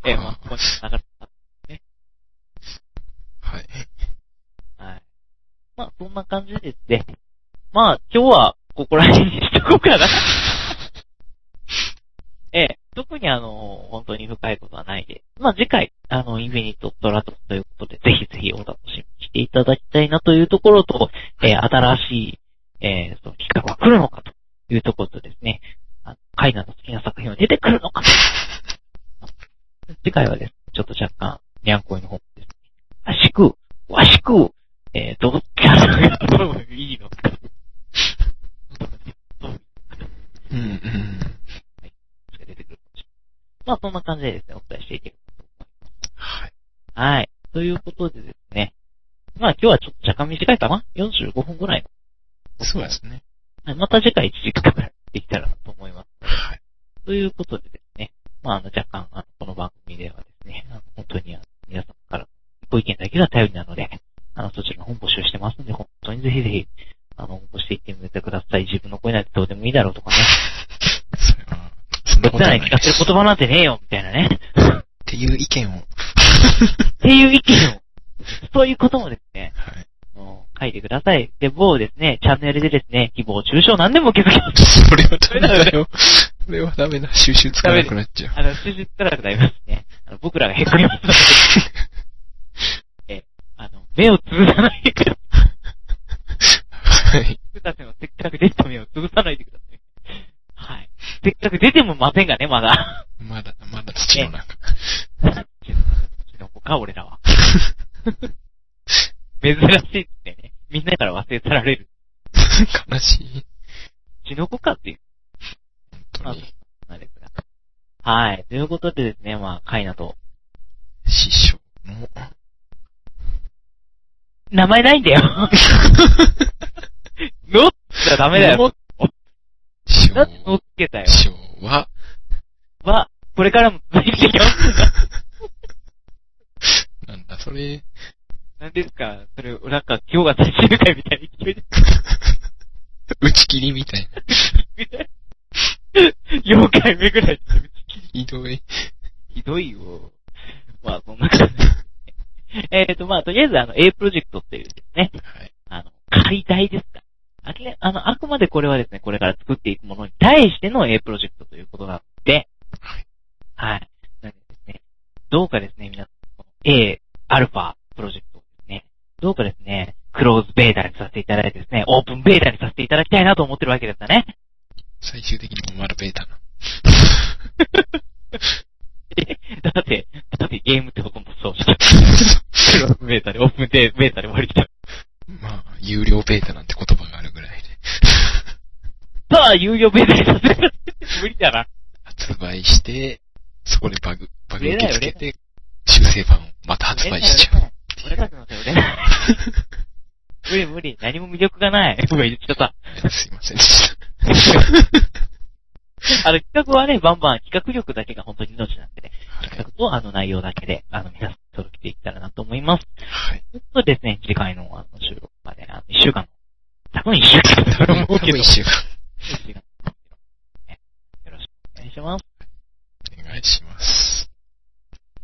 て、え、まあ、ここに繋がった。はい。はい。まあ、そんな感じでですね。まあ、今日は、ここら辺にしとこうかな。ええ、特にあの、本当に深いことはないで。まあ、次回、あの、インフィニット・トラトスということで、ぜひぜひお楽しみにしていただきたいなというところと、えー新しい、えーその企画は来るのかというところとですね、あのカイナの好きな作品は出てくるのかと。次回はですね、ちょっと若干、ニャンコイの方しく、わしく、えー、どっちからがいいのか。うんうん。出てくるかもしれない。まあ、そんな感じでですね、お伝えしていければと思いはい。ます。はい。ということでですね。まあ、今日はちょっと若干短いかな ?45 分ぐらい。そうですね。はい。また次回1時間ぐらいできたらなと思います。はい。ということでですね。まあ、あの、若干、あの、この番組ではですね、あの、本当にあの、皆様からご意見だけが頼りなので、あの、そちらの本募集してますので、本当にぜひぜひ、あの、応募していってみてください。自分の声なんてどうでもいいだろうとかね。それは、そんなことはないに聞かせる言葉なんてねえよ、みたいなね。っていう意見を。っていう意見を、そういうこともですね、はい。書いてください。で、某ですね、チャンネルでですね、誹謗中傷何でも受け付けます。それはダメだよ。それはダメだ。収集つかなくなっちゃう。あの、収集つかなくなりますね。あの僕らがへこみますので。目をつぶさないでください。はい。僕たちのせっかく出た目を潰さないでください。はい。せっかく出てもませんがね、まだ。まだ、まだ土の中。うちの子か、俺らは。珍しいってね、みんなから忘れ去られる。悲しい。うちの子かっていう。本当に。なんですが。はい。ということでですね、まあ、カイナと、師匠の、名前ないんだよ。のっちゃダメだよ。師だってのっけたよ。匠は、は、これからも続いていきます。なんだそれ、何ですかそれ、なんか今日が最終回みたいに聞こえて打ち切りみたいな。4回目ぐらいでひどい。ひどいよ。まあ、そんな感じ。えっと、まあ、とりあえず、あの、A プロジェクトっていうですね、はい。あの、解体ですか。あきれあの、あくまでこれはですね、これから作っていくものに対しての A プロジェクトということなので、はい。はい。なのでですね、どうかですね、皆さん、この A、アルファプロジェクトをですね、どうかですね、クローズベータにさせていただいてですね、オープンベータにさせていただきたいなと思ってるわけですよね。最終的にも丸ベータな。だって、だってゲームってほとんどそうじゃん。ベータで、オープンベータで終わりきた。まあ、有料ベータなんて言葉があるぐらいで。さあ、有料ベータにさせて無理だな。発売して、そこでバグ、バグ受け付けて、修正版をまた発売しちゃう。俺たちの手売れない。無理無理。何も魅力がない。僕が言っちゃった。すいませんでした。あの、企画はね、バンバン企画力だけが本当に命なんでね、企画とあの内容だけで、あの、皆さんに届けていけたらなと思います。はい。そうですね、次回のあの収録まで、あの、一週間、多分一週間だと思うけど。一週間。一週間。よろしくお願いします。お願いします。